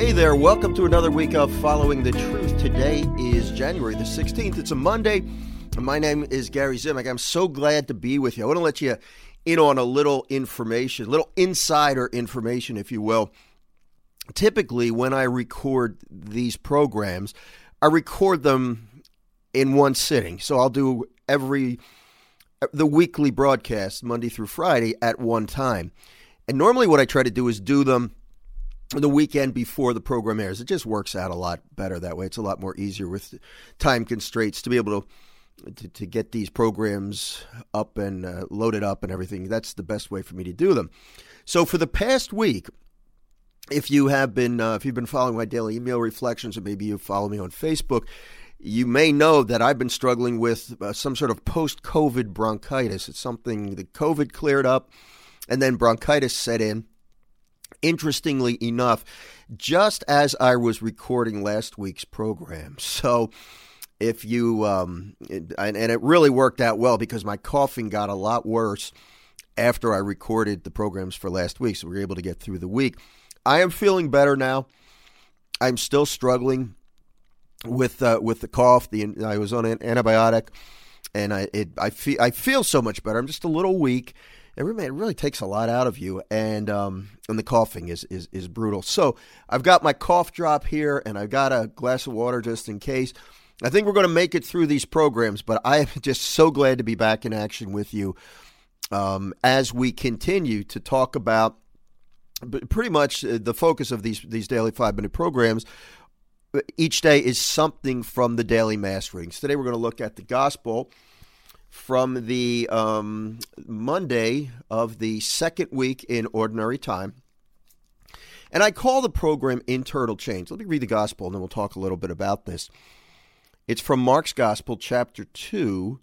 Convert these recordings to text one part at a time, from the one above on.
Hey there, welcome to another week of Following the Truth. Today is January the 16th. It's a Monday. My name is Gary Zimak. I'm so glad to be with you. I want to let you in on a little information, little insider information, if you will. Typically, when I record these programs, I record them in one sitting. So I'll do every the weekly broadcast Monday through Friday at one time. And normally what I try to do is do them the weekend before the program airs. It just works out a lot better that way. It's a lot more easier with time constraints to be able to to, to get these programs up and uh, loaded up and everything. That's the best way for me to do them. So for the past week, if you have been uh, if you've been following my daily email reflections or maybe you follow me on Facebook, you may know that I've been struggling with uh, some sort of post-COVID bronchitis. It's something that COVID cleared up and then bronchitis set in. Interestingly enough, just as I was recording last week's program. So, if you, um, and, and it really worked out well because my coughing got a lot worse after I recorded the programs for last week. So, we were able to get through the week. I am feeling better now. I'm still struggling with uh, with the cough. The I was on an antibiotic, and I it, I feel I feel so much better. I'm just a little weak. It really, it really takes a lot out of you, and um, and the coughing is, is is brutal. So I've got my cough drop here, and I've got a glass of water just in case. I think we're going to make it through these programs, but I am just so glad to be back in action with you um, as we continue to talk about pretty much uh, the focus of these these daily five minute programs each day is something from the daily mass readings. Today we're going to look at the gospel from the um, Monday of the second week in ordinary time. And I call the program Internal Change. Let me read the gospel and then we'll talk a little bit about this. It's from Mark's Gospel, chapter 2,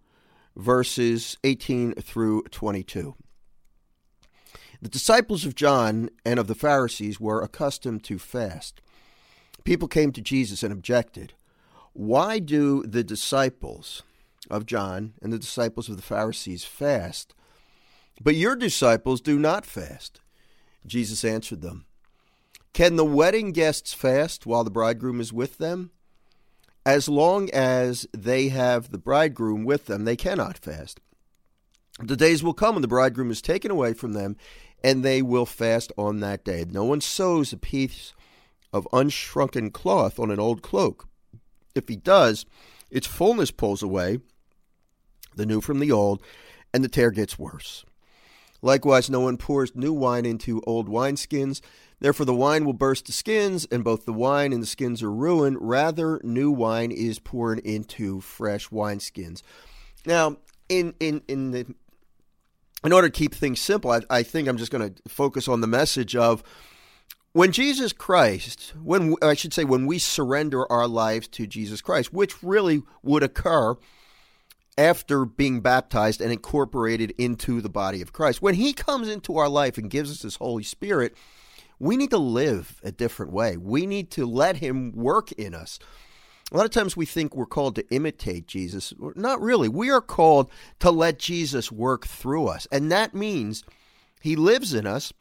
verses 18 through 22. The disciples of John and of the Pharisees were accustomed to fast People came to Jesus and objected. Why do the disciples of John and the disciples of the Pharisees fast, but your disciples do not fast? Jesus answered them Can the wedding guests fast while the bridegroom is with them? As long as they have the bridegroom with them, they cannot fast. The days will come when the bridegroom is taken away from them, and they will fast on that day. No one sews a piece of unshrunken cloth on an old cloak. If he does, its fullness pulls away, the new from the old, and the tear gets worse. Likewise, no one pours new wine into old wineskins. Therefore, the wine will burst the skins, and both the wine and the skins are ruined. Rather, new wine is poured into fresh wineskins. Now, in in in the in order to keep things simple, I, I think I'm just going to focus on the message of when Jesus Christ, when I should say, when we surrender our lives to Jesus Christ, which really would occur after being baptized and incorporated into the body of Christ, when He comes into our life and gives us His Holy Spirit, we need to live a different way. We need to let Him work in us. A lot of times we think we're called to imitate Jesus. Not really. We are called to let Jesus work through us. And that means He lives in us.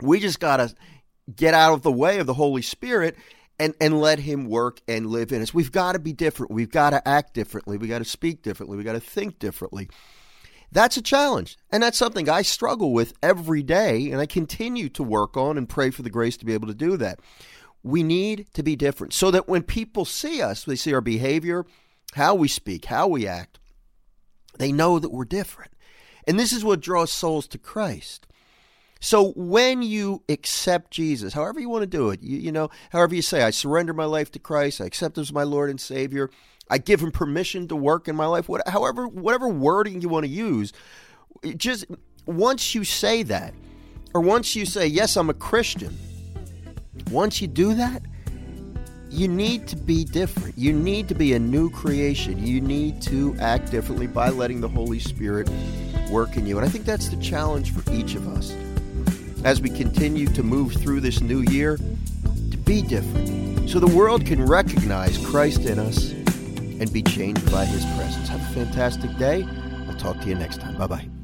We just got to get out of the way of the Holy Spirit and, and let Him work and live in us. We've got to be different. We've got to act differently. We've got to speak differently. We've got to think differently. That's a challenge. And that's something I struggle with every day. And I continue to work on and pray for the grace to be able to do that. We need to be different so that when people see us, they see our behavior, how we speak, how we act, they know that we're different. And this is what draws souls to Christ. So when you accept Jesus, however you want to do it, you, you, know, however you say, I surrender my life to Christ, I accept him as my Lord and Savior, I give him permission to work in my life, however, whatever wording you want to use, just once you say that, or once you say, yes, I'm a Christian, once you do that, you need to be different. You need to be a new creation. You need to act differently by letting the Holy Spirit work in you. And I think that's the challenge for each of us as we continue to move through this new year to be different so the world can recognize Christ in us and be changed by his presence. Have a fantastic day. I'll talk to you next time. Bye bye.